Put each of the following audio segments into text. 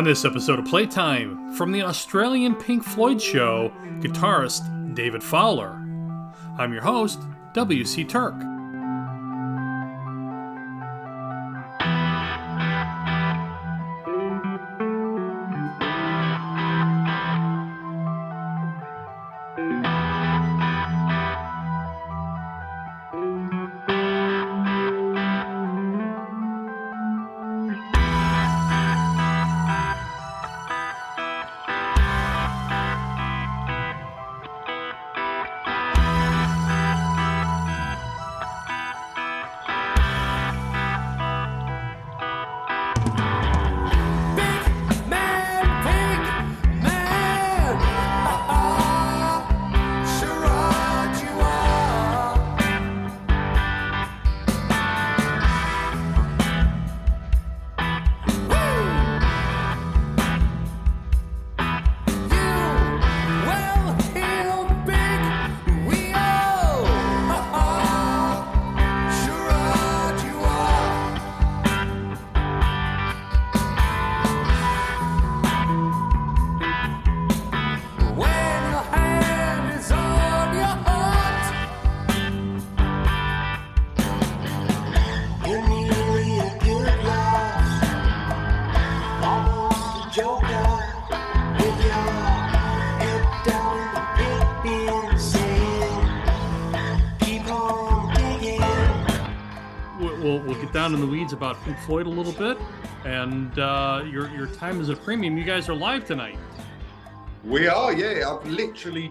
On this episode of Playtime, from the Australian Pink Floyd show, guitarist David Fowler. I'm your host, W.C. Turk. About Pink Floyd a little bit, and uh, your your time is a premium. You guys are live tonight. We are, yeah. I've literally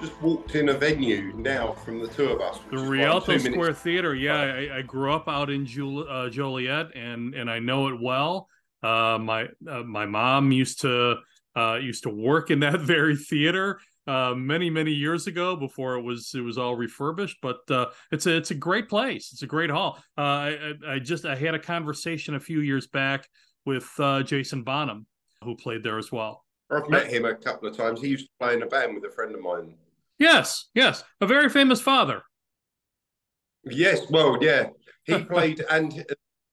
just walked in a venue now from the two of us. The Rialto Square Theater. Yeah, I, I, grew up out in Jul- uh, Joliet, and and I know it well. Uh, my uh, my mom used to uh, used to work in that very theater uh, many many years ago before it was it was all refurbished. But uh, it's a it's a great place. It's a great hall. Uh, I, I just I had a conversation a few years back with uh, Jason Bonham, who played there as well. I've met him a couple of times. He used to play in a band with a friend of mine. Yes, yes, a very famous father. Yes, well, yeah, he played, and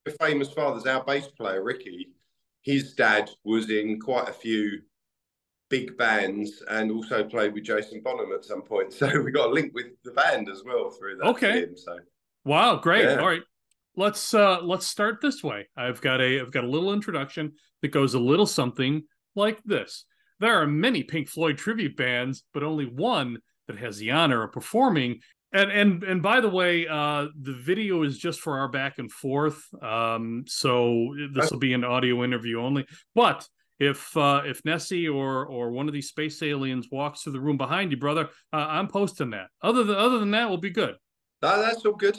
the famous father's our bass player Ricky. His dad was in quite a few big bands and also played with Jason Bonham at some point. So we got a link with the band as well through that. Okay. Film, so wow, great. Yeah. All right. Let's uh let's start this way. I've got a I've got a little introduction that goes a little something like this. There are many Pink Floyd tribute bands, but only one that has the honor of performing. And and and by the way, uh, the video is just for our back and forth. Um, so this will be an audio interview only. But if uh, if Nessie or or one of these space aliens walks through the room behind you, brother, uh, I'm posting that. Other than other than that, we'll be good. Uh, that's all good.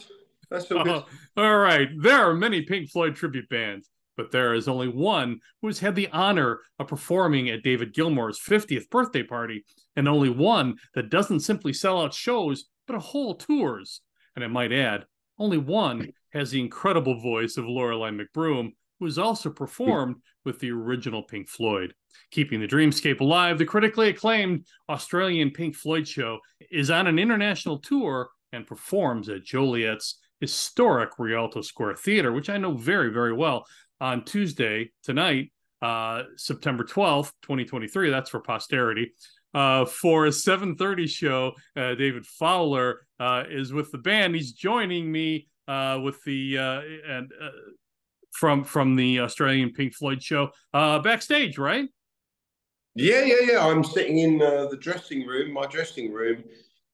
That's all good. Uh, all right. There are many Pink Floyd tribute bands, but there is only one who has had the honor of performing at David Gilmour's 50th birthday party, and only one that doesn't simply sell out shows, but a whole tours. And I might add, only one has the incredible voice of Lorelei McBroom who has also performed with the original Pink Floyd. Keeping the Dreamscape alive, the critically acclaimed Australian Pink Floyd show is on an international tour and performs at Joliet's historic Rialto Square Theater, which I know very, very well, on Tuesday, tonight, uh, September 12th, 2023. That's for posterity. Uh, for a 7.30 show, uh, David Fowler uh, is with the band. He's joining me uh, with the uh, and uh, from from the Australian Pink Floyd show uh, backstage, right? Yeah, yeah, yeah. I'm sitting in uh, the dressing room, my dressing room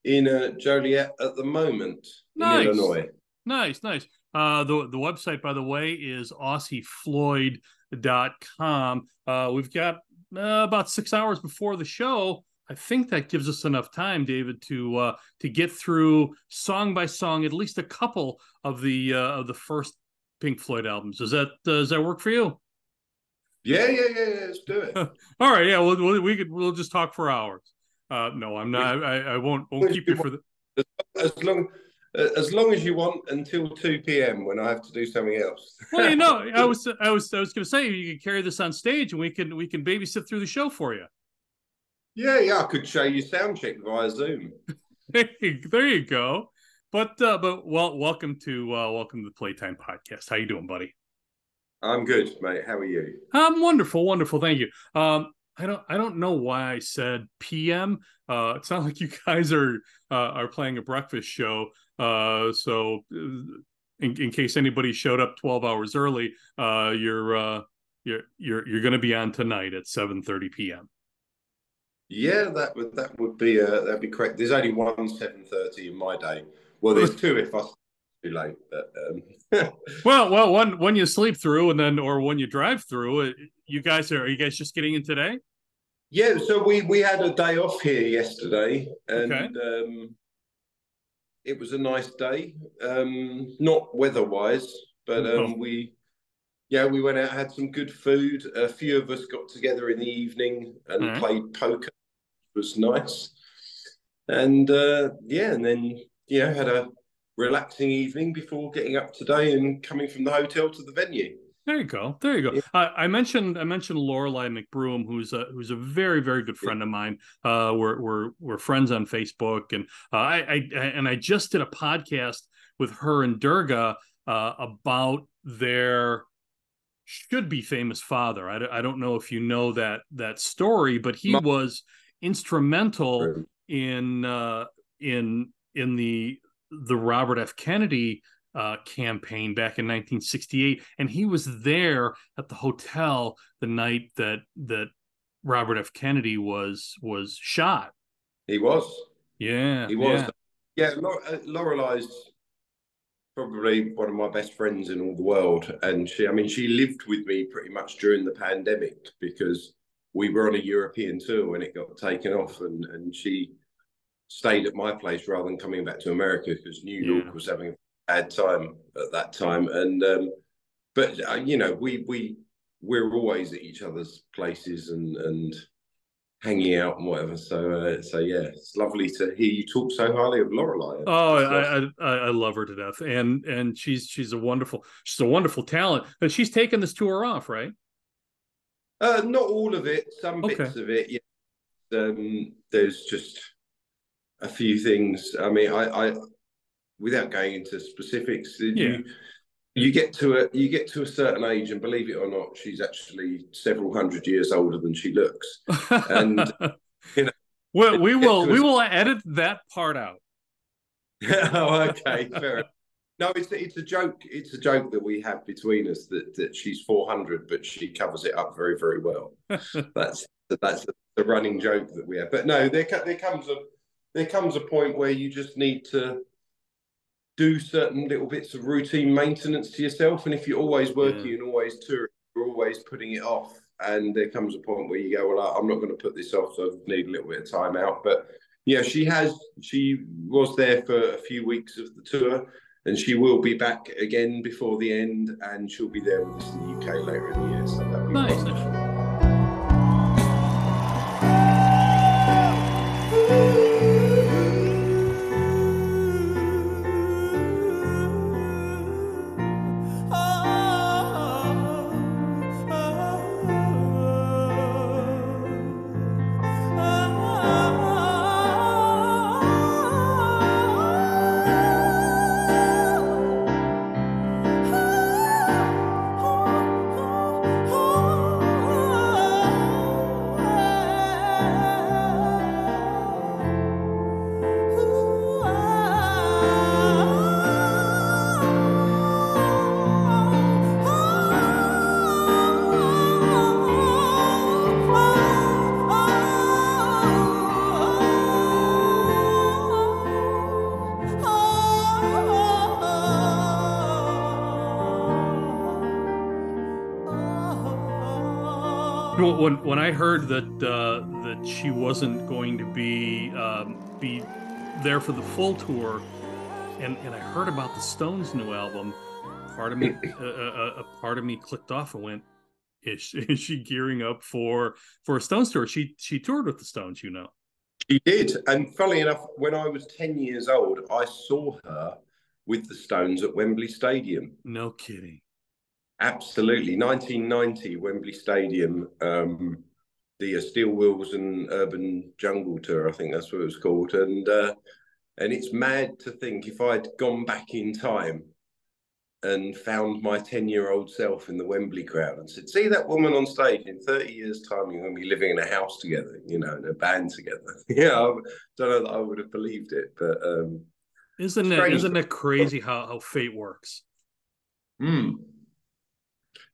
in uh, Joliet at the moment nice. in Illinois. Nice, nice. Uh, the the website, by the way, is aussiefloyd.com. Uh, we've got uh, about six hours before the show. I think that gives us enough time, David, to uh, to get through song by song at least a couple of the uh, of the first Pink Floyd albums. Does that uh, does that work for you? Yeah, yeah, yeah. yeah. Let's do it. All right, yeah. We'll, we'll, we could we'll just talk for hours. Uh, no, I'm not. I, I won't won't keep you for the as long as long as you want until two p.m. when I have to do something else. well, you know, I was I was I was going to say you could carry this on stage and we can we can babysit through the show for you. Yeah, yeah. I could show you sound check via Zoom. there you go. But uh, but well, welcome to uh, welcome to the Playtime podcast. How you doing, buddy? I'm good, mate. How are you? I'm wonderful, wonderful. Thank you. Um, I don't, I don't know why I said PM. Uh, it's not like you guys are uh, are playing a breakfast show. Uh, so, uh, in, in case anybody showed up 12 hours early, uh, you're uh, you're you're you're going to be on tonight at 7:30 p.m. Yeah, that would that would be uh, that'd be correct. There's only one 7:30 in my day. Well, there's two if I too late. But um... well, well, one when you sleep through, and then or when you drive through, you guys are, are you guys just getting in today? Yeah, so we we had a day off here yesterday, and okay. um, it was a nice day. Um, not weather-wise, but um, we yeah we went out, had some good food. A few of us got together in the evening and right. played poker. It was nice, and uh, yeah, and then yeah had a relaxing evening before getting up today and coming from the hotel to the venue. There you go. There you go. Yeah. I mentioned I mentioned Lorelei McBroom, who's a who's a very very good friend yeah. of mine. Uh, we're we're we're friends on Facebook, and uh, I, I and I just did a podcast with her and Durga uh, about their should be famous father. I, I don't know if you know that that story, but he was instrumental in uh, in in the the Robert F. Kennedy uh, campaign back in 1968, and he was there at the hotel the night that that Robert F. Kennedy was was shot. He was. Yeah, he was. Yeah, yeah uh, Lorelei's probably one of my best friends in all the world, and she, I mean, she lived with me pretty much during the pandemic because we were on a European tour when it got taken off, and and she stayed at my place rather than coming back to America because New York was having a bad time at that time. And um, but uh, you know, we we we're always at each other's places and and hanging out and whatever. So uh, so yeah, it's lovely to hear you talk so highly of Lorelei. Oh, I, I, I love her to death, and and she's she's a wonderful she's a wonderful talent. and she's taken this tour off, right? Uh, not all of it. Some okay. bits of it. Yeah. Um, there's just a few things. I mean, I, I without going into specifics, yeah. you you get to a you get to a certain age, and believe it or not, she's actually several hundred years older than she looks. And you know, well, we will we will edit that part out. oh, okay, fair. Enough. No, it's it's a joke. It's a joke that we have between us that that she's four hundred, but she covers it up very very well. that's that's the running joke that we have. But no, there there comes a there comes a point where you just need to do certain little bits of routine maintenance to yourself. And if you're always working yeah. and always touring, you're always putting it off. And there comes a point where you go, well, I'm not going to put this off, so I need a little bit of time out. But yeah, she has. She was there for a few weeks of the tour, and she will be back again before the end, and she'll be there with us in the UK later in the year. So that'll be nice. When when I heard that uh, that she wasn't going to be um, be there for the full tour, and and I heard about the Stones' new album, part of me uh, uh, a part of me clicked off and went, is she, is she gearing up for for a Stones tour? She she toured with the Stones, you know. She did, and funnily enough, when I was ten years old, I saw her with the Stones at Wembley Stadium. No kidding. Absolutely, 1990 Wembley Stadium, um, the uh, Steel Wheels and Urban Jungle Tour, I think that's what it was called, and uh, and it's mad to think if I'd gone back in time and found my 10 year old self in the Wembley crowd and said, See that woman on stage in 30 years' time, you're going to be living in a house together, you know, in a band together. yeah, I don't know that I would have believed it, but. Um, isn't it, isn't it crazy how, how fate works? Hmm.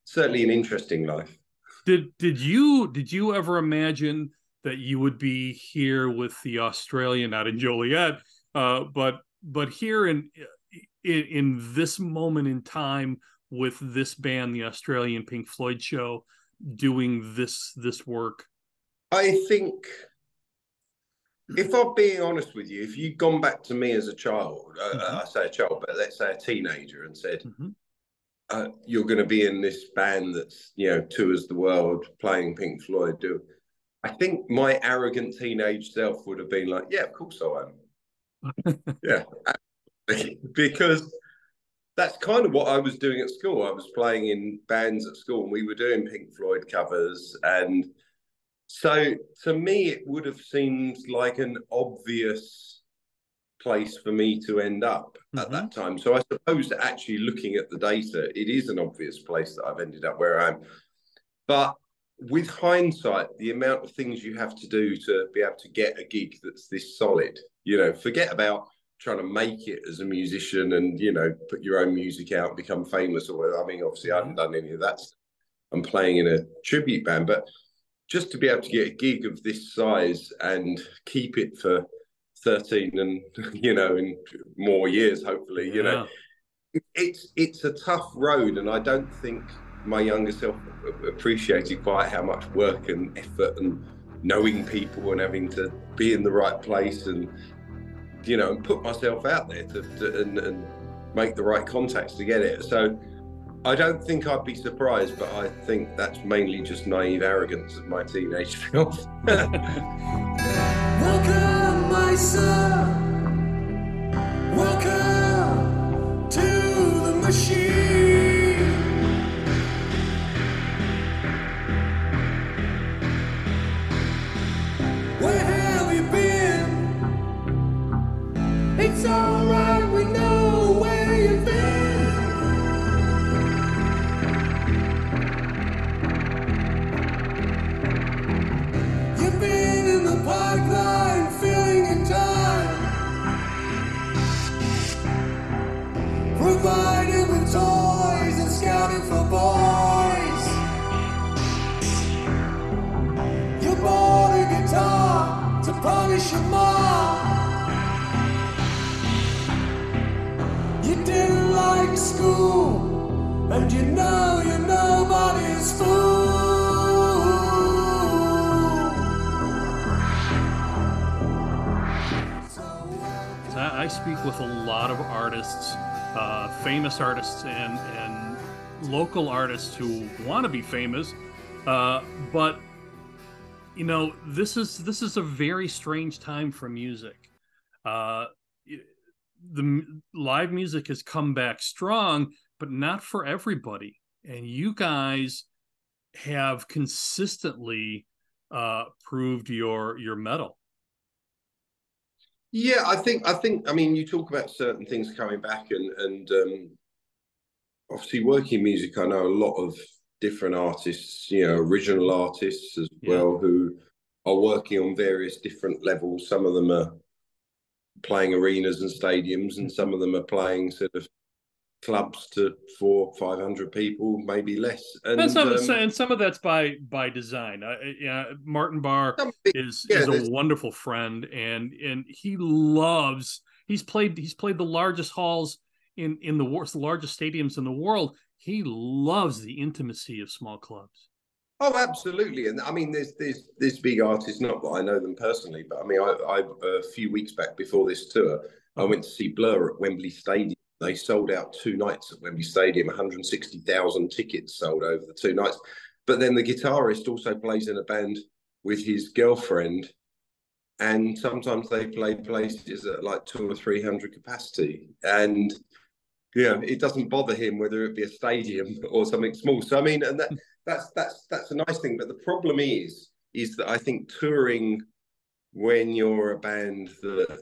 Certainly an interesting life. Did did you did you ever imagine that you would be here with the Australian, not in Joliet, uh, but but here in in, in this moment in time with this band, the Australian Pink Floyd show, doing this this work? I think, if I'm being honest with you, if you'd gone back to me as a child, uh, mm-hmm. uh, I say a child, but let's say a teenager, and said, mm-hmm. Uh, "You're going to be in this band that's you know tours the world playing Pink Floyd," do I think my arrogant teenage self would have been like, "Yeah, of course I am." yeah, because that's kind of what I was doing at school. I was playing in bands at school and we were doing Pink Floyd covers. And so to me, it would have seemed like an obvious place for me to end up mm-hmm. at that time. So I suppose that actually looking at the data, it is an obvious place that I've ended up where I am. But with hindsight, the amount of things you have to do to be able to get a gig that's this solid, you know, forget about trying to make it as a musician and you know put your own music out become famous or whatever. i mean obviously i haven't done any of that i'm playing in a tribute band but just to be able to get a gig of this size and keep it for 13 and you know in more years hopefully you know it's it's a tough road and i don't think my younger self appreciated quite how much work and effort and knowing people and having to be in the right place and you know, and put myself out there to, to and, and make the right contacts to get it. So I don't think I'd be surprised, but I think that's mainly just naive arrogance of my teenage self. Welcome. To the machine. I speak with a lot of artists, uh, famous artists, and and local artists who want to be famous, uh, but you know this is this is a very strange time for music. Uh, the live music has come back strong, but not for everybody. And you guys have consistently uh, proved your your mettle. Yeah, I think I think I mean you talk about certain things coming back and and um, obviously working music. I know a lot of different artists, you know, original artists as yeah. well who are working on various different levels. Some of them are playing arenas and stadiums, and some of them are playing sort of clubs to four, five hundred people, maybe less. And, and some, um, and some of that's by by design. Uh, yeah, Martin Barre is yeah, is a wonderful friend, and and he loves. He's played. He's played the largest halls in in the, the largest stadiums in the world. He loves the intimacy of small clubs. Oh, absolutely, and I mean, there's there's this big artist. Not that I know them personally, but I mean, I, I a few weeks back before this tour, I went to see Blur at Wembley Stadium. They sold out two nights at Wembley Stadium. 160,000 tickets sold over the two nights. But then the guitarist also plays in a band with his girlfriend, and sometimes they play places at like two or three hundred capacity, and yeah, it doesn't bother him whether it be a stadium or something small. So I mean, and that that's that's that's a nice thing. But the problem is, is that I think touring when you're a band that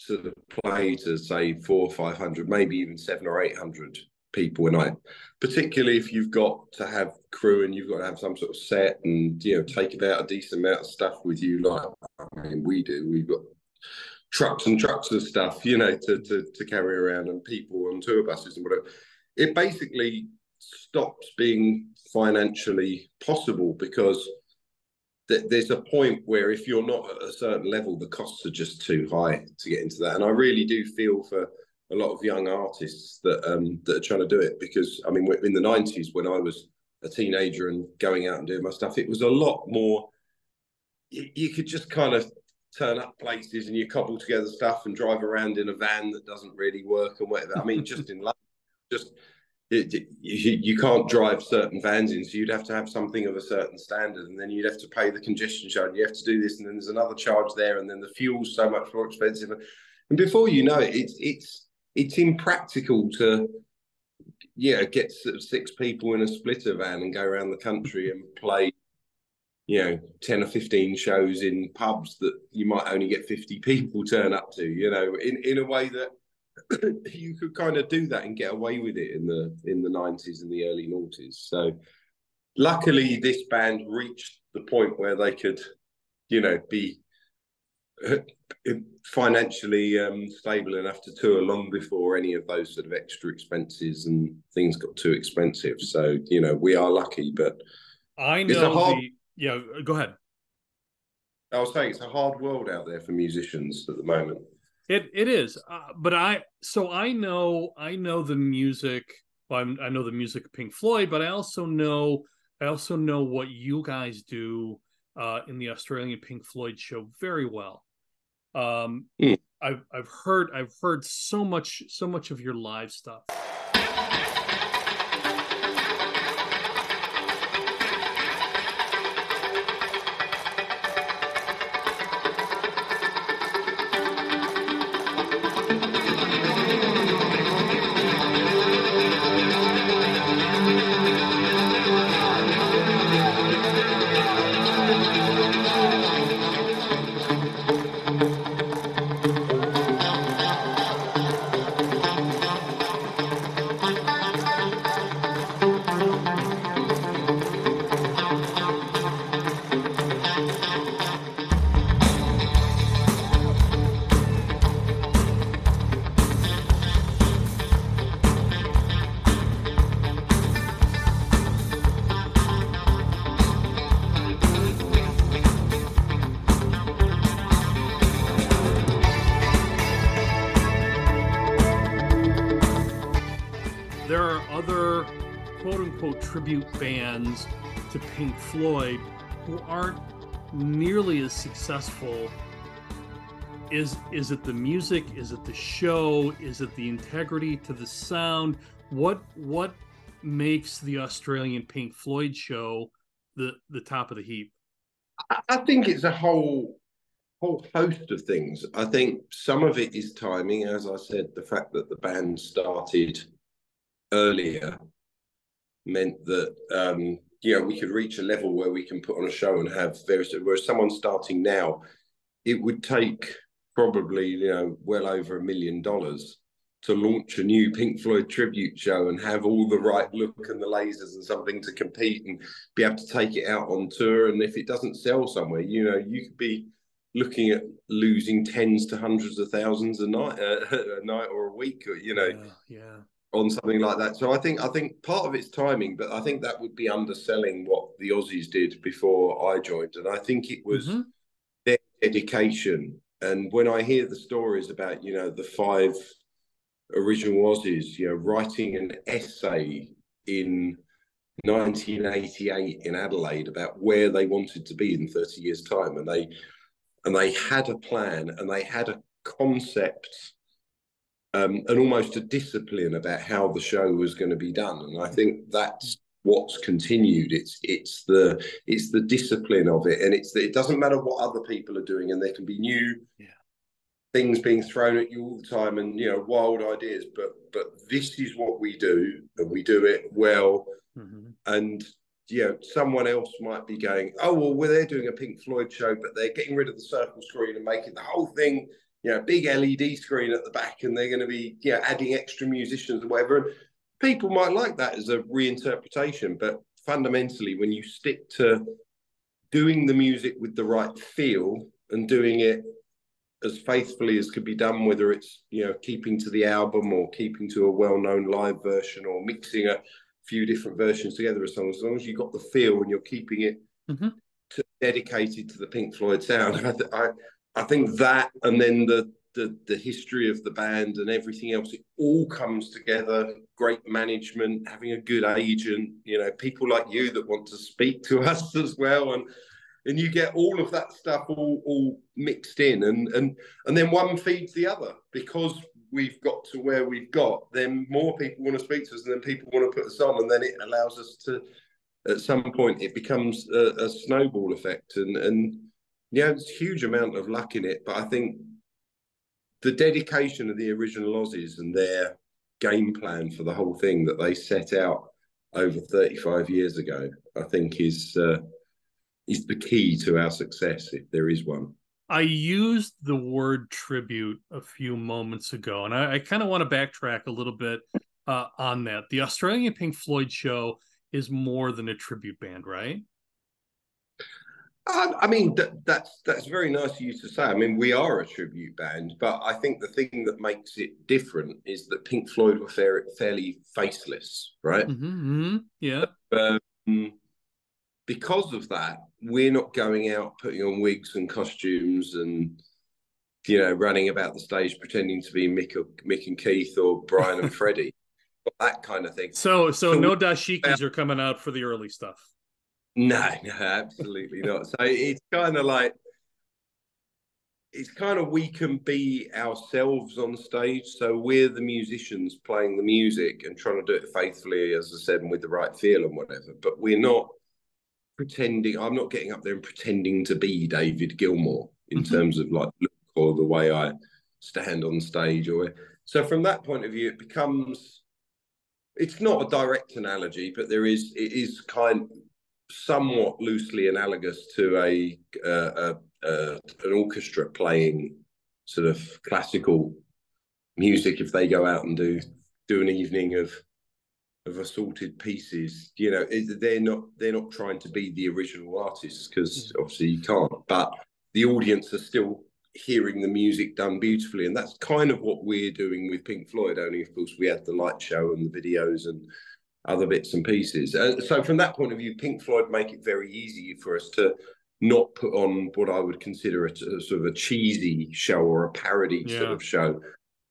sort of play to say four or five hundred, maybe even seven or eight hundred people, a night. particularly if you've got to have crew and you've got to have some sort of set and you know take about a decent amount of stuff with you, like I mean we do. We've got trucks and trucks of stuff, you know, to to, to carry around and people on tour buses and whatever. It basically stops being financially possible because th- there's a point where if you're not at a certain level, the costs are just too high to get into that. And I really do feel for a lot of young artists that um, that are trying to do it because I mean, in the '90s when I was a teenager and going out and doing my stuff, it was a lot more. You, you could just kind of turn up places and you cobble together stuff and drive around in a van that doesn't really work and whatever. I mean, just in London, just it, you, you can't drive certain vans in, so you'd have to have something of a certain standard, and then you'd have to pay the congestion charge. You have to do this, and then there's another charge there, and then the fuel's so much more expensive. And before you know it, it's it's it's impractical to yeah get sort of six people in a splitter van and go around the country and play you know 10 or 15 shows in pubs that you might only get 50 people turn up to you know in in a way that you could kind of do that and get away with it in the in the 90s and the early noughties so luckily this band reached the point where they could you know be financially um, stable enough to tour long before any of those sort of extra expenses and things got too expensive. So you know we are lucky, but I know hard... the yeah. Go ahead. I was saying it's a hard world out there for musicians at the moment. It it is, uh, but I so I know I know the music. Well, I know the music of Pink Floyd, but I also know I also know what you guys do uh, in the Australian Pink Floyd show very well. Um, mm. I've I've heard I've heard so much so much of your live stuff. To Pink Floyd who aren't nearly as successful. Is is it the music? Is it the show? Is it the integrity to the sound? What what makes the Australian Pink Floyd show the the top of the heap? I think it's a whole whole host of things. I think some of it is timing, as I said, the fact that the band started earlier meant that um, you know we could reach a level where we can put on a show and have various. Whereas someone starting now, it would take probably you know well over a million dollars to launch a new Pink Floyd tribute show and have all the right look and the lasers and something to compete and be able to take it out on tour. And if it doesn't sell somewhere, you know, you could be looking at losing tens to hundreds of thousands a night, uh, a night or a week, or you know, yeah, yeah on something like that. So I think I think part of it's timing, but I think that would be underselling what the Aussies did before I joined, and I think it was mm-hmm. their dedication. And when I hear the stories about you know the five original Aussies, you know, writing an essay in 1988 in Adelaide about where they wanted to be in 30 years' time, and they and they had a plan and they had a concept um, and almost a discipline about how the show was going to be done. And I think that's what's continued. It's it's the it's the discipline of it, and it's it doesn't matter what other people are doing, and there can be new yeah. things being thrown at you all the time, and you know wild ideas. But but this is what we do, and we do it well. Mm-hmm. And you know, someone else might be going, oh well, well, they're doing a Pink Floyd show, but they're getting rid of the circle screen and making the whole thing you know, big LED screen at the back, and they're going to be, yeah, adding extra musicians or whatever. people might like that as a reinterpretation, but fundamentally, when you stick to doing the music with the right feel and doing it as faithfully as could be done, whether it's you know keeping to the album or keeping to a well-known live version or mixing a few different versions together of songs, as long as you've got the feel and you're keeping it mm-hmm. to, dedicated to the Pink Floyd sound, I, I, I think that and then the the the history of the band and everything else, it all comes together. Great management, having a good agent, you know, people like you that want to speak to us as well, and and you get all of that stuff all all mixed in, and and and then one feeds the other because we've got to where we've got. Then more people want to speak to us, and then people want to put us on, and then it allows us to. At some point, it becomes a, a snowball effect, and and yeah, there's a huge amount of luck in it. But I think the dedication of the original Aussies and their game plan for the whole thing that they set out over 35 years ago, I think is uh, is the key to our success, if there is one. I used the word tribute a few moments ago, and I, I kind of want to backtrack a little bit uh, on that. The Australian Pink Floyd show is more than a tribute band, right? I, mean, that, that's that's very nice of you to say. I mean, we are a tribute band, but I think the thing that makes it different is that Pink Floyd were fair, fairly faceless, right? Mm-hmm, mm-hmm. Yeah. Um, because of that, we're not going out putting on wigs and costumes and you know running about the stage pretending to be Mick, or, Mick and Keith or Brian and Freddie, that kind of thing. So, so, so no dashikis are coming out for the early stuff. No, no, absolutely not. So it's kind of like it's kind of we can be ourselves on stage. So we're the musicians playing the music and trying to do it faithfully, as I said, and with the right feel and whatever. But we're not pretending. I'm not getting up there and pretending to be David Gilmour in mm-hmm. terms of like look or the way I stand on stage. Or so from that point of view, it becomes. It's not a direct analogy, but there is. It is kind somewhat loosely analogous to a, uh, an orchestra playing sort of classical music if they go out and do do an evening of of assorted pieces you know they're not they're not trying to be the original artists because mm. obviously you can't but the audience are still hearing the music done beautifully and that's kind of what we're doing with pink floyd only of course we had the light show and the videos and other bits and pieces. Uh, so from that point of view, Pink Floyd make it very easy for us to not put on what I would consider a, a sort of a cheesy show or a parody yeah. sort of show,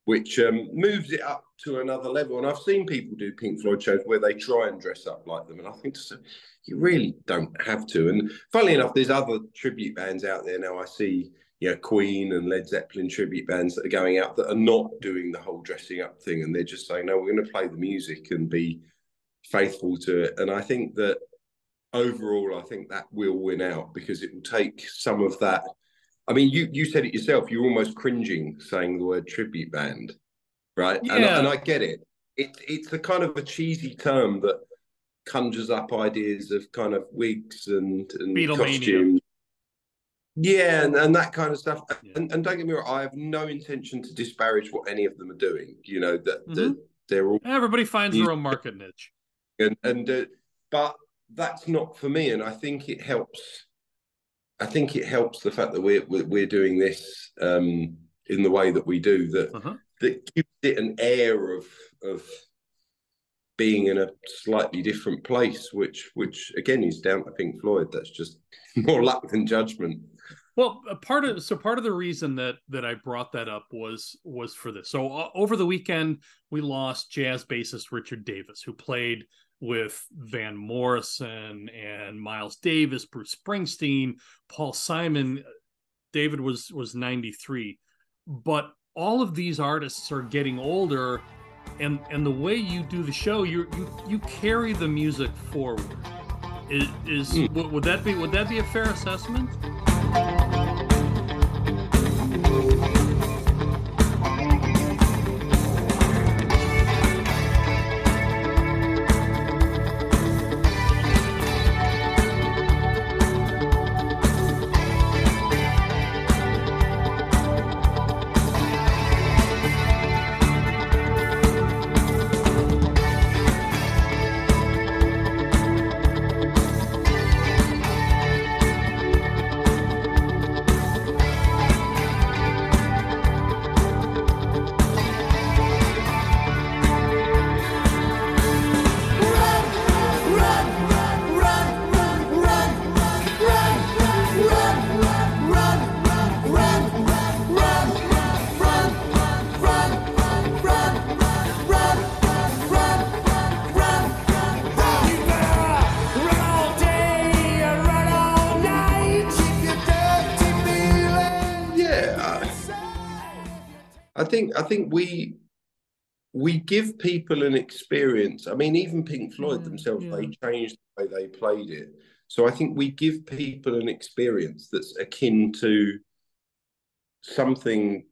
which um, moves it up to another level. And I've seen people do Pink Floyd shows where they try and dress up like them, and I think so, you really don't have to. And funnily enough, there's other tribute bands out there now. I see. You know, Queen and Led Zeppelin tribute bands that are going out that are not doing the whole dressing up thing, and they're just saying, "No, we're going to play the music and be faithful to it. And I think that overall, I think that will win out because it will take some of that. I mean, you you said it yourself. You're almost cringing saying the word tribute band, right? Yeah. And, and I get it. It's it's a kind of a cheesy term that conjures up ideas of kind of wigs and, and costumes. Yeah, and, and that kind of stuff. Yeah. And, and don't get me wrong, I have no intention to disparage what any of them are doing. You know that, mm-hmm. that they're all everybody finds their own market niche and and uh, but that's not for me and i think it helps i think it helps the fact that we're we're doing this um in the way that we do that uh-huh. that gives it an air of of being in a slightly different place which which again is down to pink floyd that's just more luck than judgment well, part of so part of the reason that that I brought that up was was for this. So uh, over the weekend we lost jazz bassist Richard Davis, who played with Van Morrison and Miles Davis, Bruce Springsteen, Paul Simon. David was was 93. But all of these artists are getting older and and the way you do the show you you you carry the music forward. Is, is mm. would that be would that be a fair assessment? Think I think we we give people an experience. I mean, even Pink Floyd mm, themselves, yeah. they changed the way they played it. So I think we give people an experience that's akin to something,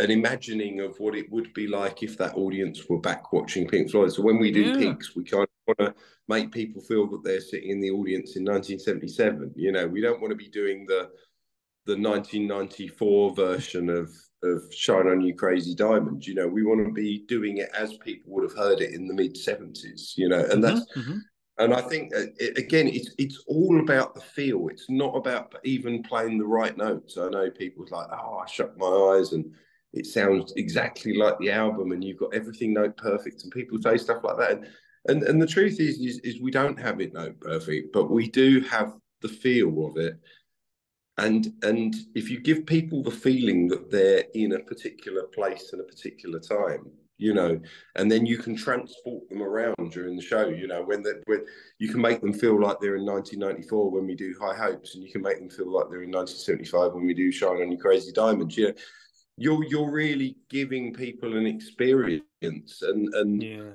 an imagining of what it would be like if that audience were back watching Pink Floyd. So when we do yeah. peaks, we kind of want to make people feel that they're sitting in the audience in 1977. You know, we don't want to be doing the the 1994 version of of Shine On You Crazy Diamond. You know, we want to be doing it as people would have heard it in the mid 70s, you know, and mm-hmm, that's. Mm-hmm. And I think uh, it, again, it's it's all about the feel. It's not about even playing the right notes. I know people's like, oh, I shut my eyes and it sounds exactly like the album, and you've got everything note perfect, and people say stuff like that. And and, and the truth is, is, is we don't have it note perfect, but we do have the feel of it and and if you give people the feeling that they're in a particular place and a particular time you know and then you can transport them around during the show you know when that when you can make them feel like they're in 1994 when we do high hopes and you can make them feel like they're in 1975 when we do shine on your crazy diamonds you know. You're you're really giving people an experience and and yeah.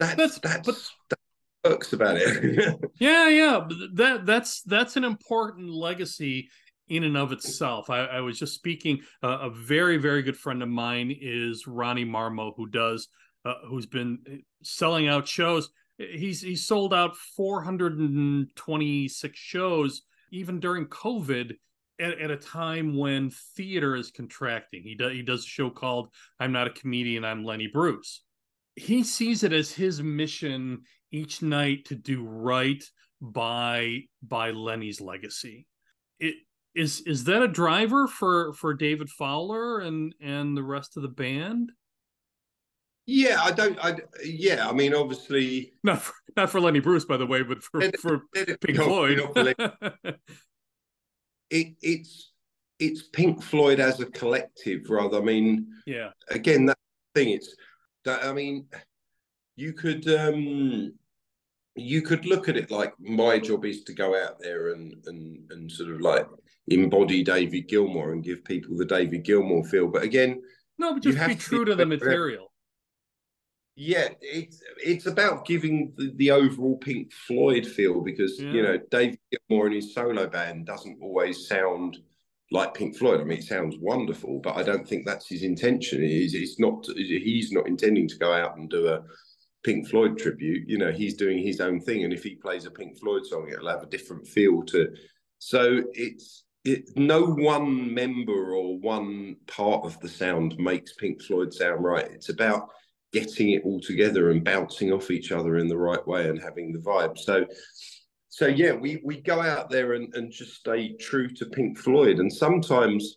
that's that's, that's, but, that's books about it. yeah, yeah. That that's that's an important legacy in and of itself. I, I was just speaking. Uh, a very very good friend of mine is Ronnie Marmo, who does uh, who's been selling out shows. He's he's sold out 426 shows even during COVID. At, at a time when theater is contracting, he does he does a show called "I'm Not a Comedian, I'm Lenny Bruce." He sees it as his mission each night to do right by by Lenny's legacy. It is is that a driver for for David Fowler and and the rest of the band? Yeah, I don't. I yeah, I mean, obviously not for, not for Lenny Bruce, by the way, but for for Pink Floyd. it it's it's Pink Floyd as a collective, rather. I mean, yeah. Again, that thing. It's that. I mean, you could um you could look at it like my job is to go out there and and and sort of like embody David Gilmour and give people the David Gilmour feel. But again, no, but just be true to, to the material. Yeah, it's it's about giving the, the overall Pink Floyd feel because yeah. you know David Gilmour and his solo band doesn't always sound like Pink Floyd. I mean, it sounds wonderful, but I don't think that's his intention. Is it's not. He's not intending to go out and do a Pink Floyd tribute, you know, he's doing his own thing, and if he plays a Pink Floyd song, it'll have a different feel to. So it's it, no one member or one part of the sound makes Pink Floyd sound right. It's about getting it all together and bouncing off each other in the right way and having the vibe. So, so yeah, we we go out there and, and just stay true to Pink Floyd, and sometimes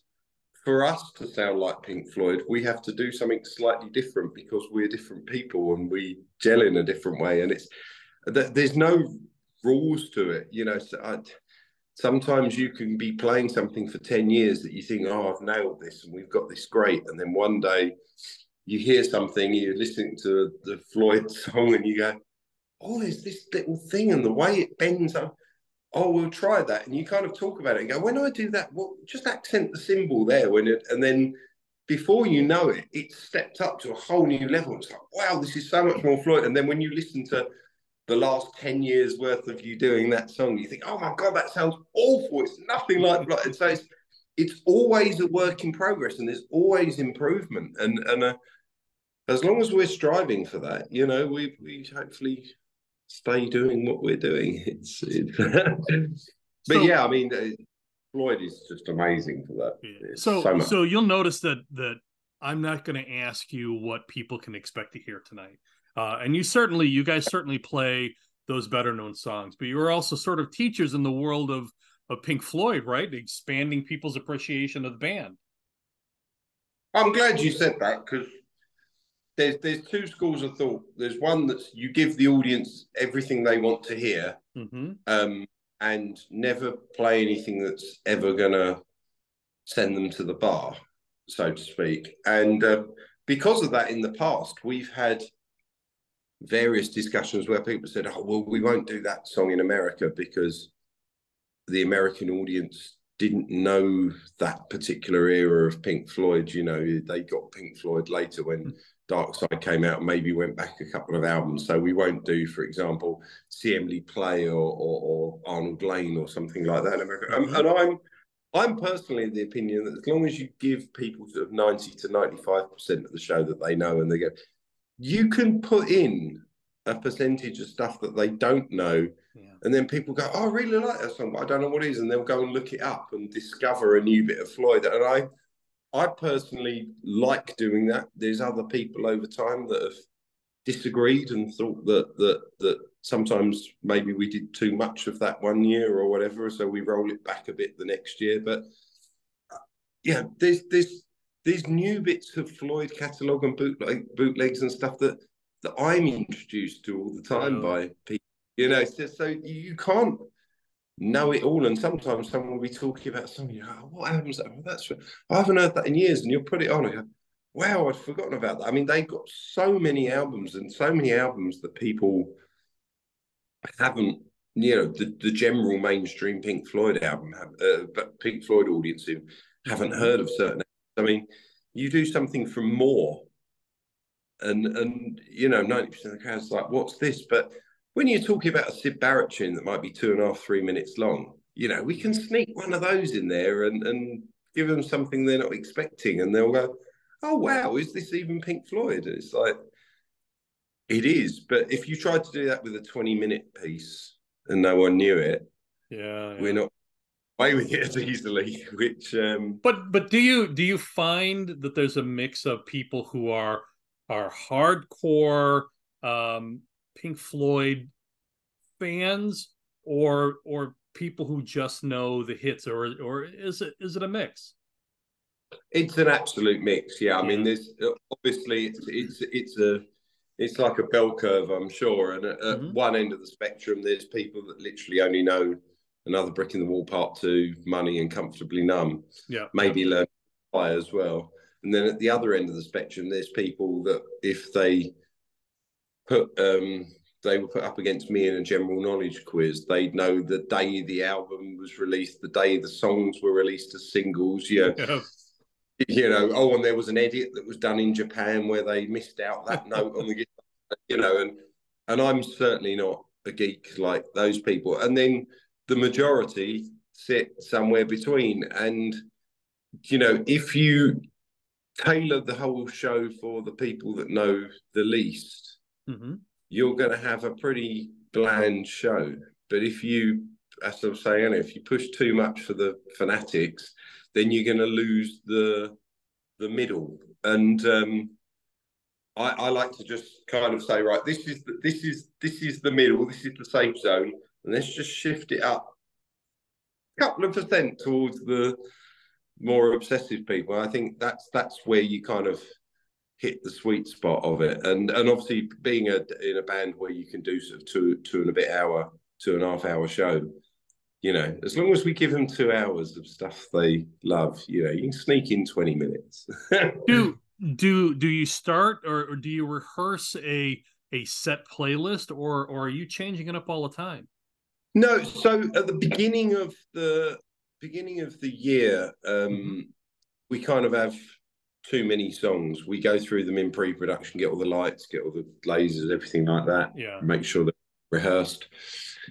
for us to sound like Pink Floyd, we have to do something slightly different because we're different people and we gel in a different way. And it's there's no rules to it, you know. So I, sometimes you can be playing something for ten years that you think, oh, I've nailed this and we've got this great, and then one day you hear something, you're listening to the Floyd song, and you go, oh, there's this little thing, and the way it bends up oh, we'll try that. And you kind of talk about it and go, when I do that, well, just accent the cymbal there when it, and then before you know it, it's stepped up to a whole new level. It's like, wow, this is so much more fluent. And then when you listen to the last 10 years worth of you doing that song, you think, oh my God, that sounds awful. It's nothing like, like and so it's, it's always a work in progress and there's always improvement. And, and uh, as long as we're striving for that, you know, we, we hopefully stay doing what we're doing. It's, it's but so, yeah, I mean, uh, Floyd is just amazing for that. Yeah. So, so, so, you'll notice that that I'm not going to ask you what people can expect to hear tonight, uh, and you certainly, you guys certainly play those better known songs, but you are also sort of teachers in the world of of Pink Floyd, right? Expanding people's appreciation of the band. I'm glad you said that because there's there's two schools of thought. There's one that's you give the audience everything they want to hear, mm-hmm. um, and never play anything that's ever gonna send them to the bar, so to speak. And uh, because of that, in the past, we've had various discussions where people said, "Oh, well, we won't do that song in America because the American audience didn't know that particular era of Pink Floyd. You know, they got Pink Floyd later when mm. Dark Side came out, maybe went back a couple of albums. So we won't do, for example, See Emily Play or, or, or Arnold Layne or something like that in America. Um, and I'm I'm personally of the opinion that as long as you give people sort of 90 to 95% of the show that they know and they go, you can put in a percentage of stuff that they don't know. Yeah. And then people go, oh, I really like that song, but I don't know what it is. And they'll go and look it up and discover a new bit of Floyd. And I, I personally like doing that. There's other people over time that have disagreed and thought that that that sometimes maybe we did too much of that one year or whatever, so we roll it back a bit the next year. But uh, yeah, there's there's there's new bits of Floyd catalog and bootleg, bootlegs and stuff that that I'm introduced to all the time by people. You know, so, so you can't know it all. And sometimes someone will be talking about something, you oh, what happens? Oh, that's I haven't heard that in years, and you'll put it on. And wow, I'd forgotten about that. I mean, they've got so many albums and so many albums that people haven't, you know, the, the general mainstream Pink Floyd album, uh, but Pink Floyd audience who haven't heard of certain. I mean, you do something from more, and and you know, ninety percent of the crowd's like, "What's this?" But when you're talking about a Syd Barrett tune that might be two and a half, three minutes long, you know, we can sneak one of those in there and and give them something they're not expecting, and they'll go, "Oh wow, is this even Pink Floyd?" And it's like, it is, but if you tried to do that with a 20 minute piece and no one knew it, yeah, yeah. we're not away with it as easily. Which, um, but but do you do you find that there's a mix of people who are are hardcore um, Pink Floyd fans, or or people who just know the hits, or or is it is it a mix? It's an absolute mix. Yeah, I yeah. mean, there's obviously it's it's it's a it's like a bell curve, I'm sure. And at, mm-hmm. one end of the spectrum, there's people that literally only know another brick in the wall, part two, money and comfortably numb. Yeah, maybe learn as well. And then at the other end of the spectrum, there's people that if they put um, they were put up against me in a general knowledge quiz, they'd know the day the album was released, the day the songs were released as singles. Yeah. yeah you know, oh, and there was an edit that was done in Japan where they missed out that note on the guitar, you know, and and I'm certainly not a geek like those people. And then the majority sit somewhere between. And you know, if you tailor the whole show for the people that know the least, mm-hmm. you're going to have a pretty bland show. But if you, as I was saying, if you push too much for the fanatics, then you're going to lose the the middle. And um, I, I, like to just kind of say, right, this is the, this is this is the middle, this is the safe zone, and let's just shift it up a couple of percent towards the more obsessive people. I think that's that's where you kind of hit the sweet spot of it. And and obviously being a in a band where you can do sort of two two and a bit hour, two and a half hour show, you know, as long as we give them two hours of stuff they love, you know, you can sneak in 20 minutes. do do do you start or, or do you rehearse a a set playlist or or are you changing it up all the time? No, so at the beginning of the beginning of the year, um, mm-hmm. we kind of have too many songs. We go through them in pre-production, get all the lights, get all the lasers, everything like that. Yeah. Make sure they're rehearsed.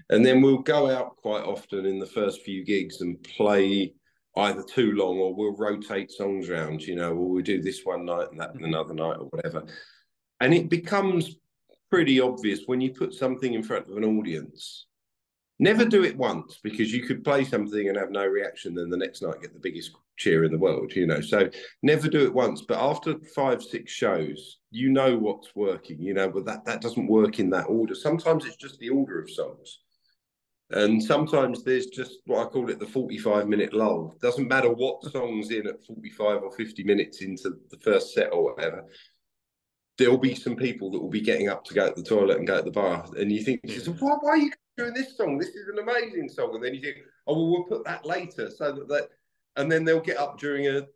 And then we'll go out quite often in the first few gigs and play either too long or we'll rotate songs around, you know, or we'll do this one night and that mm-hmm. another night or whatever. And it becomes pretty obvious when you put something in front of an audience Never do um, it once because you could play something and have no reaction, then the next night get the biggest cheer in the world, you know. So never do it once. But after five, six shows, you know what's working, you know, but that, that doesn't work in that order. Sometimes it's just the order of songs. And sometimes there's just what I call it the 45 minute lull. Doesn't matter what song's in at 45 or 50 minutes into the first set or whatever there'll be some people that will be getting up to go to the toilet and go to the bar, and you think, why, why are you doing this song? This is an amazing song. And then you think, oh, well, we'll put that later so that that, and then they'll get up during a,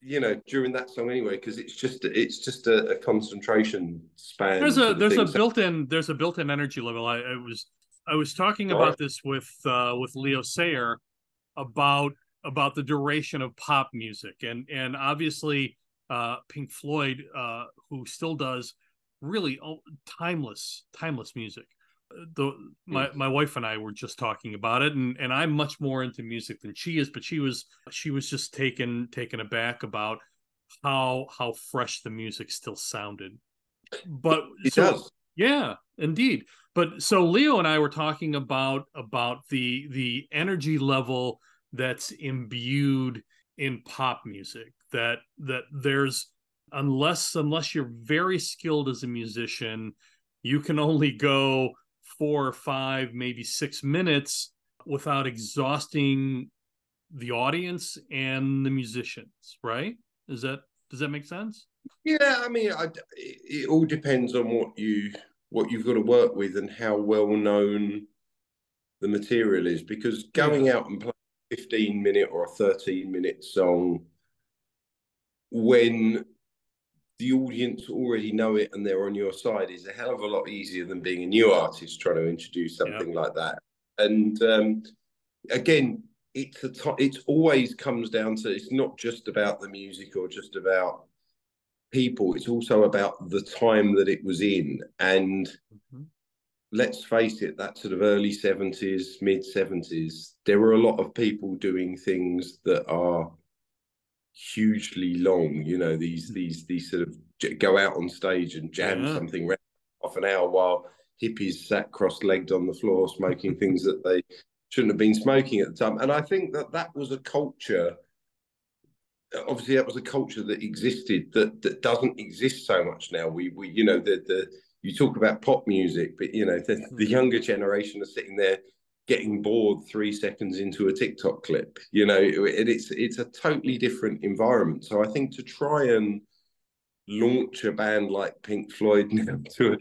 you know, during that song anyway, because it's just it's just a, a concentration span. There's a there's a built-in there's a built-in energy level. I, I was I was talking about this with uh, with Leo Sayer about about the duration of pop music, and and obviously uh, Pink Floyd, uh, who still does really timeless timeless music. The my hmm. my wife and I were just talking about it, and and I'm much more into music than she is, but she was she was just taken taken aback about how how fresh the music still sounded. But it so, does. Yeah, indeed. But so Leo and I were talking about about the the energy level that's imbued in pop music that that there's unless unless you're very skilled as a musician you can only go four or five maybe six minutes without exhausting the audience and the musicians right? Is that does that make sense? Yeah i mean I, it all depends on what you what you've got to work with and how well known the material is because going out and playing a 15 minute or a 13 minute song when the audience already know it and they're on your side is a hell of a lot easier than being a new artist trying to introduce something yeah. like that. And um, again, it's a t- it always comes down to it's not just about the music or just about people. It's also about the time that it was in. And mm-hmm. let's face it, that sort of early seventies, mid seventies, there were a lot of people doing things that are hugely long. You know, these hmm. these these sort of go out on stage and jam yeah. something half an hour while hippies sat cross-legged on the floor smoking things that they shouldn't have been smoking at the time. And I think that that was a culture. Obviously, that was a culture that existed that that doesn't exist so much now. We we you know the the you talk about pop music, but you know the, the hmm. younger generation are sitting there getting bored three seconds into a TikTok clip. You know, it, it's it's a totally different environment. So I think to try and launch a band like Pink Floyd now to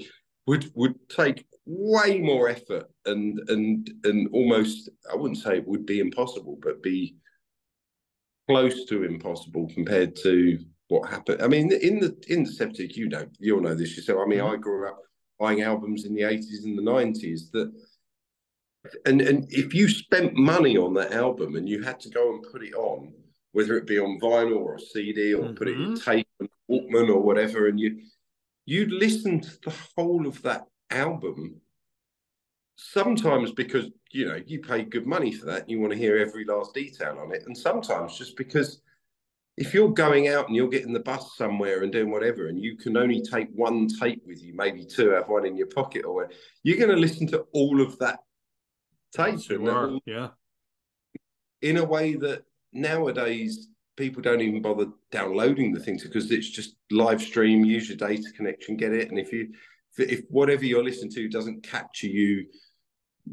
would would take way more effort and and and almost I wouldn't say it would be impossible, but be close to impossible compared to what happened. I mean, in the in the seventies, you know, you'll know this yourself. I mean, mm-hmm. I grew up buying albums in the eighties and the nineties that and and if you spent money on that album and you had to go and put it on, whether it be on vinyl or a CD or mm-hmm. put it in mm-hmm. tape and Walkman or whatever, and you you'd listen to the whole of that album. Sometimes because you know you pay good money for that, and you want to hear every last detail on it, and sometimes just because if you're going out and you're getting the bus somewhere and doing whatever, and you can only take one tape with you, maybe two, have one in your pocket, or whatever, you're going to listen to all of that Tyson. yeah. In a way that nowadays people don't even bother downloading the things because it's just live stream, use your data connection, get it. And if you if whatever you're listening to doesn't capture you,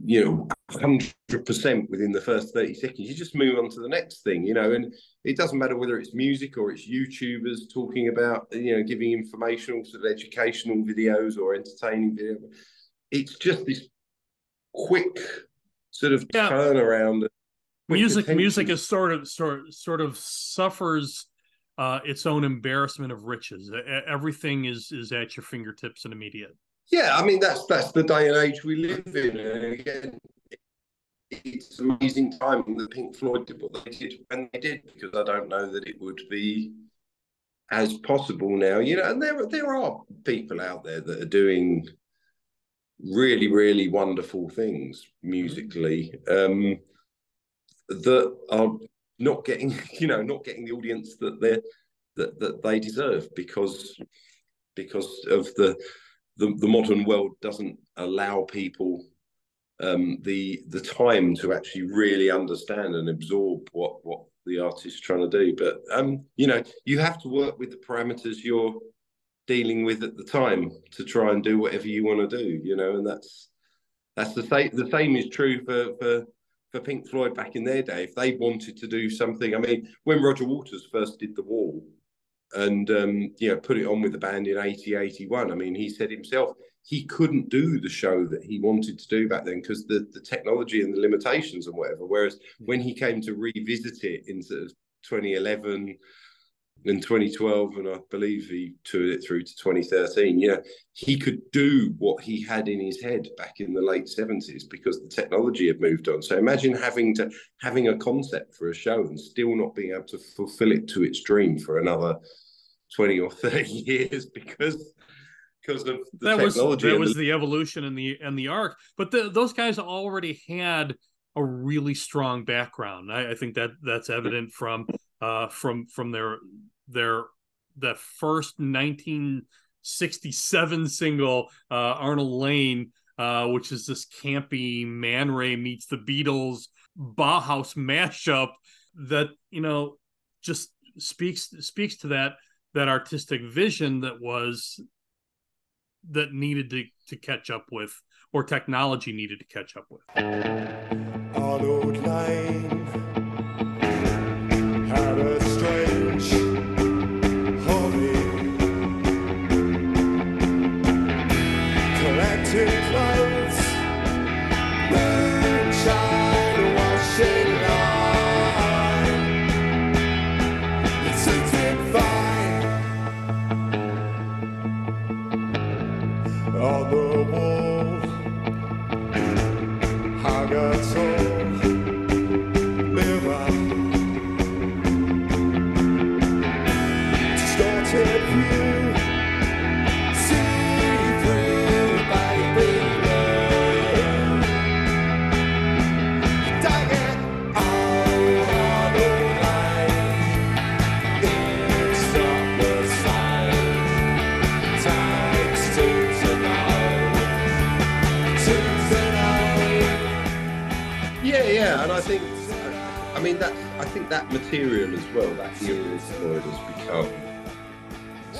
you know, hundred percent within the first 30 seconds, you just move on to the next thing, you know, and it doesn't matter whether it's music or it's YouTubers talking about, you know, giving informational sort of educational videos or entertaining videos. It's just this quick sort of yeah. turn around. Music, music is sort of sort sort of suffers uh, its own embarrassment of riches. Everything is is at your fingertips and immediate. Yeah, I mean that's that's the day and age we live in, and again, it's an amazing time that Pink Floyd did what they did when they did, because I don't know that it would be as possible now. You know, and there there are people out there that are doing really, really wonderful things musically um, that are not getting, you know, not getting the audience that they that that they deserve because because of the the, the modern world doesn't allow people um, the the time to actually really understand and absorb what what the artist's trying to do. But um, you know, you have to work with the parameters you're dealing with at the time to try and do whatever you want to do, you know, and that's that's the same. The same is true for for for Pink Floyd back in their day. If they wanted to do something, I mean, when Roger Waters first did The Wall and um, you know put it on with the band in 80, 81, I mean, he said himself he couldn't do the show that he wanted to do back then because the the technology and the limitations and whatever. Whereas when he came to revisit it in sort of 2011 in 2012, and I believe he toured it through to 2013. Yeah, he could do what he had in his head back in the late 70s because the technology had moved on. So imagine having to having a concept for a show and still not being able to fulfill it to its dream for another 20 or 30 years because because of that was that was the... the evolution and the and the arc. But the, those guys already had a really strong background. I, I think that that's evident from uh, from from their their the first 1967 single uh, Arnold Layne, uh, which is this campy Man Ray meets the Beatles Bauhaus mashup that you know just speaks speaks to that that artistic vision that was that needed to to catch up with or technology needed to catch up with. That I think I mean that's, I think that material as well, that era has become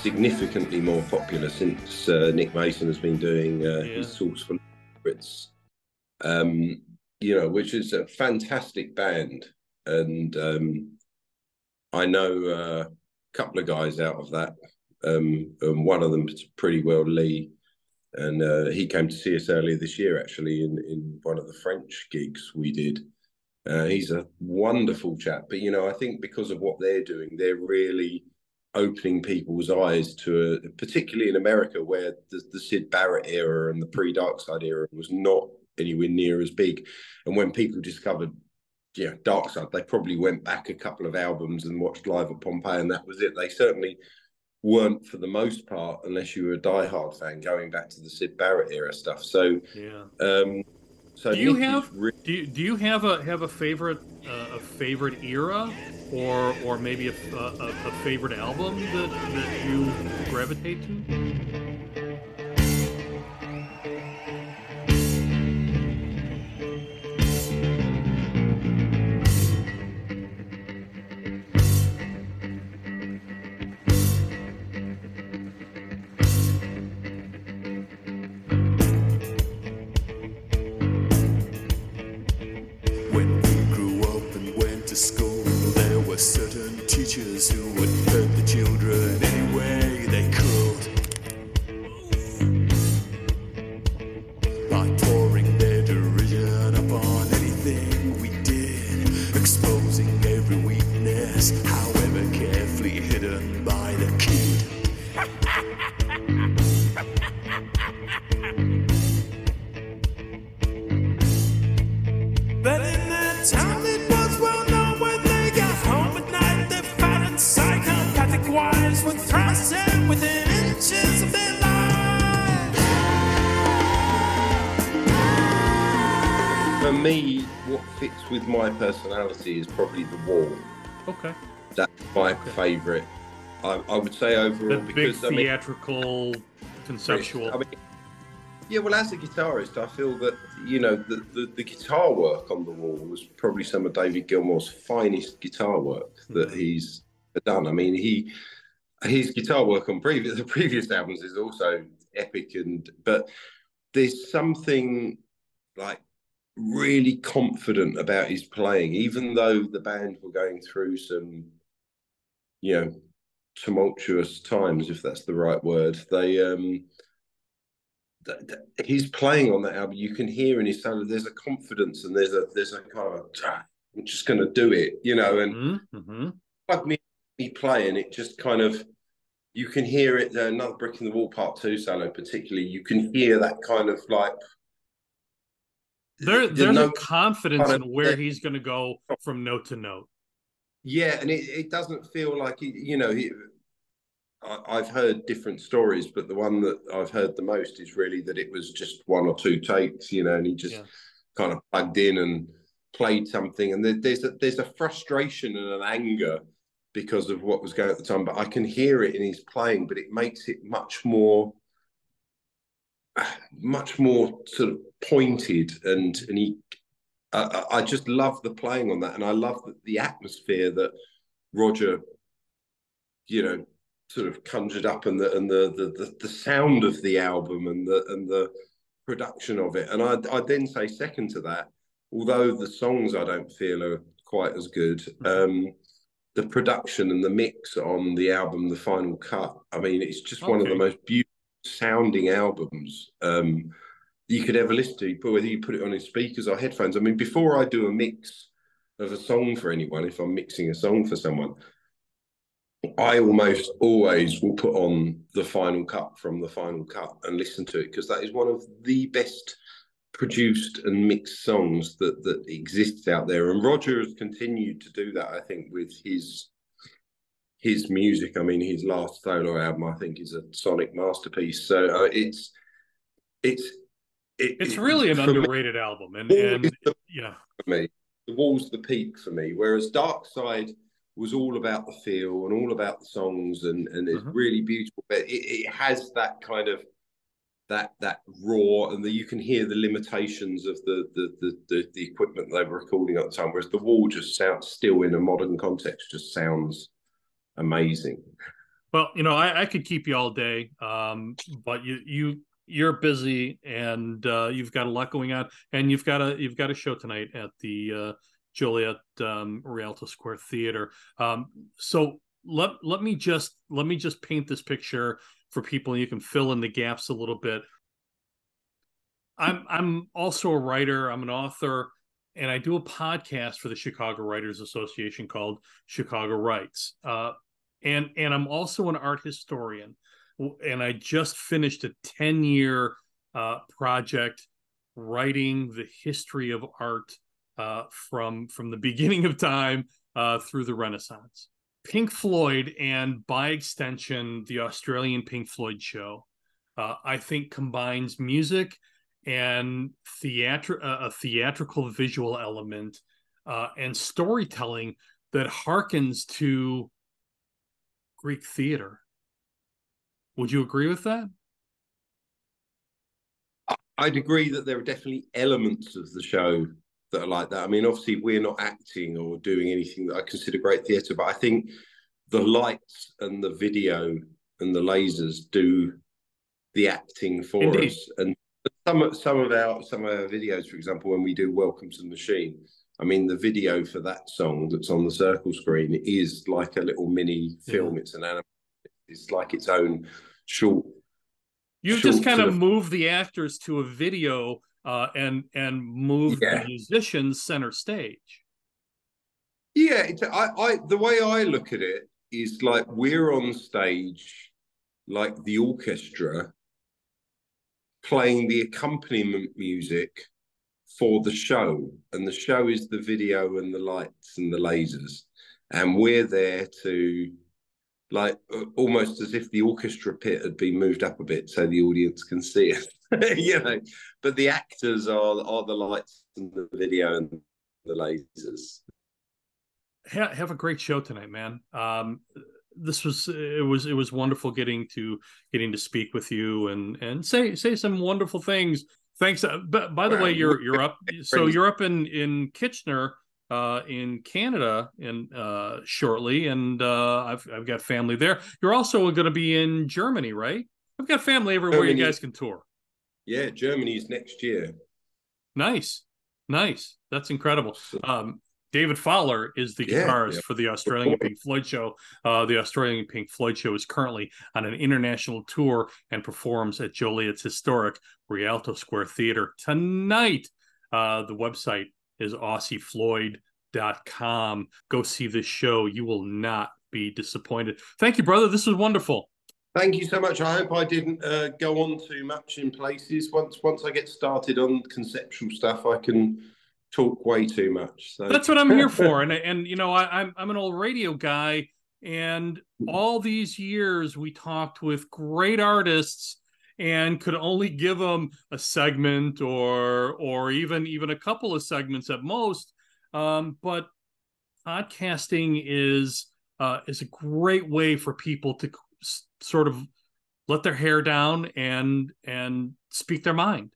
significantly more popular since uh, Nick Mason has been doing uh, Yeah. his Saucerful of Secrets, um, you know, which is a fantastic band, and um, I know uh, a couple of guys out of that. Um, and one of them is pretty well Lee, and uh, he came to see us earlier this year actually in in one of the French gigs we did. Uh, he's a wonderful chap, but you know I think because of what they're doing, they're really opening people's eyes to a, particularly in America where the, the Syd Barrett era and the pre Dark Side era was not anywhere near as big, and when people discovered yeah, Dark Side, they probably went back a couple of albums and watched live at Pompeii, and that was it. They certainly weren't, for the most part, unless you were a diehard fan, going back to the Syd Barrett era stuff. So, Yeah. um, so Do you have re- do you, do you have a have a favorite uh, a favorite era or or maybe a, a, a favorite album that that you gravitate to? With my personality is probably the wall. Okay. That's my favourite. I, I would say overall The overall big because I mean, theatrical, conceptual. I mean, yeah, well, as a guitarist, I feel that you know the, the, the guitar work on the wall was probably some of David Gilmour's finest guitar work that mm-hmm. he's done. I mean, he his guitar work on previous the previous albums is also epic, and but there's something like really confident about his playing, even though the band were going through some, you know, tumultuous times, if that's the right word. They um th- th- he's playing on that album. You can hear in his sound. There's a confidence and there's a there's a kind of "Ah, I'm just going to do it, you know. And Mm-hmm. plug me playing, it just kind of you can hear it. Uh, another brick in the wall, part two solo, particularly. You can hear that kind of like There, there's a note- confidence in where he's going to go from note to note. Yeah, and it, it doesn't feel like he, you know he. I, I've heard different stories, but the one that I've heard the most is really that it was just one or two takes, you know, and he just Yeah. kind of plugged in and played something, and there, there's a there's a frustration and an anger because of what was going at the time, but I can hear it in his playing, but it makes it much more, much more sort of pointed, and and he I, I just love the playing on that, and I love the, the atmosphere that Roger, you know, sort of conjured up, and the and the the the, the sound of the album and the and the production of it. And I I then say second to that, although the songs I don't feel are quite as good. Um, the production and the mix on the album, the final cut. I mean, it's just one of the most beautiful sounding albums. Um, you could ever listen to, but whether you put it on in speakers or headphones. I mean, before I do a mix of a song for anyone, if I'm mixing a song for someone, I almost always will put on the final cut from the final cut and listen to it because that is one of the best produced and mixed songs that that exists out there. And Roger has continued to do that, I think, with his his music. I mean, his last solo album, I think, is a sonic masterpiece. So uh, it's it's it, It's it- really an for me- underrated album, and and the, yeah, for me. The wall's the peak for me. Whereas Dark Side was all about the feel and all about the songs and and it's Mhm. really beautiful. But it, it has that kind of that that raw and the, you can hear the limitations of the the, the the the equipment they were recording at the time. Whereas the wall just sounds still in a modern context just sounds amazing. Well, you know, I, I could keep you all day, um, but you you you're busy and uh, you've got a lot going on, and you've got a you've got a show tonight at the uh, Joliet um, Rialto Square Theater. Um, so let let me just let me just paint this picture for people, and you can fill in the gaps a little bit. I'm I'm also a writer. I'm an author, and I do a podcast for the Chicago Writers Association called Chicago Writes. Uh, and and I'm also an art historian, and I just finished a ten year uh, project writing the history of art uh, from from the beginning of time uh, through the Renaissance. Pink Floyd, and by extension, the Australian Pink Floyd show, uh, I think combines music and theatri- uh, a theatrical visual element uh, and storytelling that harkens to Greek theater. Would you agree with that? I'd agree that there are definitely elements of the show that are like that. I mean, obviously, we're not acting or doing anything that I consider great theatre, but I think the lights and the video and the lasers do the acting for Indeed. us. And some of some of our some of our videos, for example, when we do Welcome to the Machine, I mean, the video for that song that's on the circle screen is like a little mini film. It's an anim- It's like its own short You Short just kind of of- move the actors to a video uh, and and move Yeah. the musicians center stage. Yeah, it's, I, I, the way I look at it is like we're on stage, like the orchestra, playing the accompaniment music for the show, and the show is the video and the lights and the lasers, and we're there to, like, almost as if the orchestra pit had been moved up a bit so the audience can see it, you know. But the actors are are the lights and the video and the lasers. Have a great show tonight, man. Um, this was it was it was wonderful getting to getting to speak with you and and say say some wonderful things. Thanks. Uh, but by the way, you're you're up. So you're up in in Kitchener, uh, in Canada, in uh, shortly, and uh, I've I've got family there. You're also going to be in Germany, right? I've got family everywhere. You guys can tour. Yeah, Germany's next year. Nice, nice. That's incredible. Um, David Fowler is the Yeah, guitarist yeah. for the Australian Pink Floyd show. Uh, the Australian Pink Floyd show is currently on an international tour and performs at Joliet's historic Rialto Square Theater tonight. Uh, the website is aussiefloyd.com. Go see this show. You will not be disappointed. Thank you, brother. This was wonderful. Thank you so much. I hope I didn't uh, go on too much in places. Once once I get started on conceptual stuff, I can talk way too much. So That's what I'm here for. And and you know, I, I'm I'm an old radio guy, and all these years we talked with great artists and could only give them a segment or or even even a couple of segments at most. Um, but podcasting is uh, is a great way for people to s- sort of let their hair down and and speak their mind,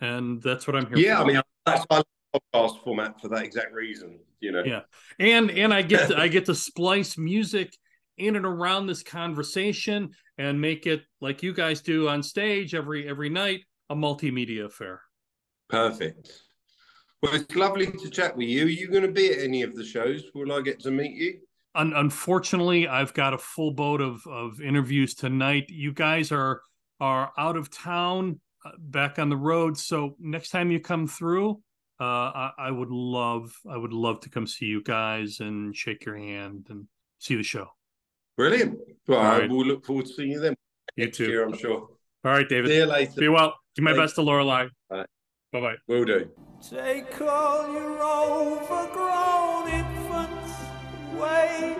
and that's what I'm here. yeah, for. I mean that's why I love podcast format for that exact reason. You know. Yeah. and and I get to, I get to splice music in and around this conversation and make it like you guys do on stage every every night a multimedia affair. Perfect. Well, it's lovely to chat with you. Are you going to be at any of the shows? Will I get to meet you? Un- unfortunately, I've got a full boat of of interviews tonight. You guys are are out of town, uh, back on the road. So next time you come through, uh, I, I would love I would love to come see you guys and shake your hand and see the show. Brilliant. Well, All I right. will look forward to seeing you then. You too. year, I'm sure. All right, David. See you later. Be well. Do my Thanks. best to Lorelei. Bye. Bye bye. Will do. Take all your overgrown infants away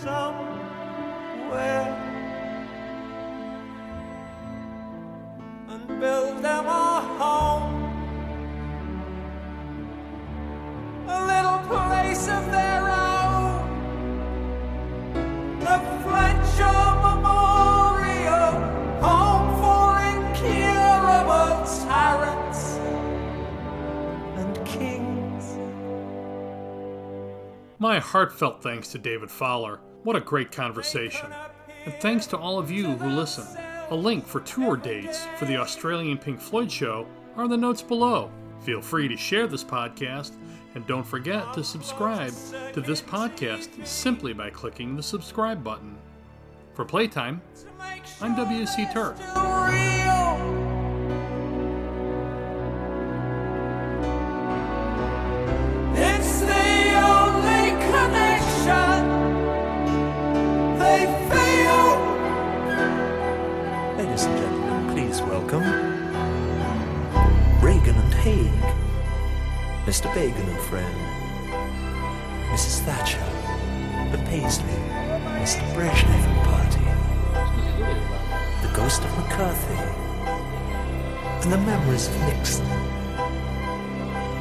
somewhere and build them a home, a little place of their own. The Fletcher Memorial, home for incurable tyrants and kings. My heartfelt thanks to David Fowler. What a great conversation. And thanks to all of you who listen. A link for tour dates for the Australian Pink Floyd show are in the notes below. Feel free to share this podcast and don't forget to subscribe to this podcast simply by clicking the subscribe button. For Playtime, I'm W.C. Turk. Mr. Begin and friend, Mrs. Thatcher, the Paisley, Mr. Brezhnev and party, the ghost of McCarthy, and the memories of Nixon.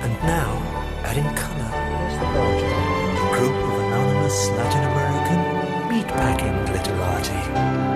And now, adding color, a group of anonymous Latin American meatpacking glitterati.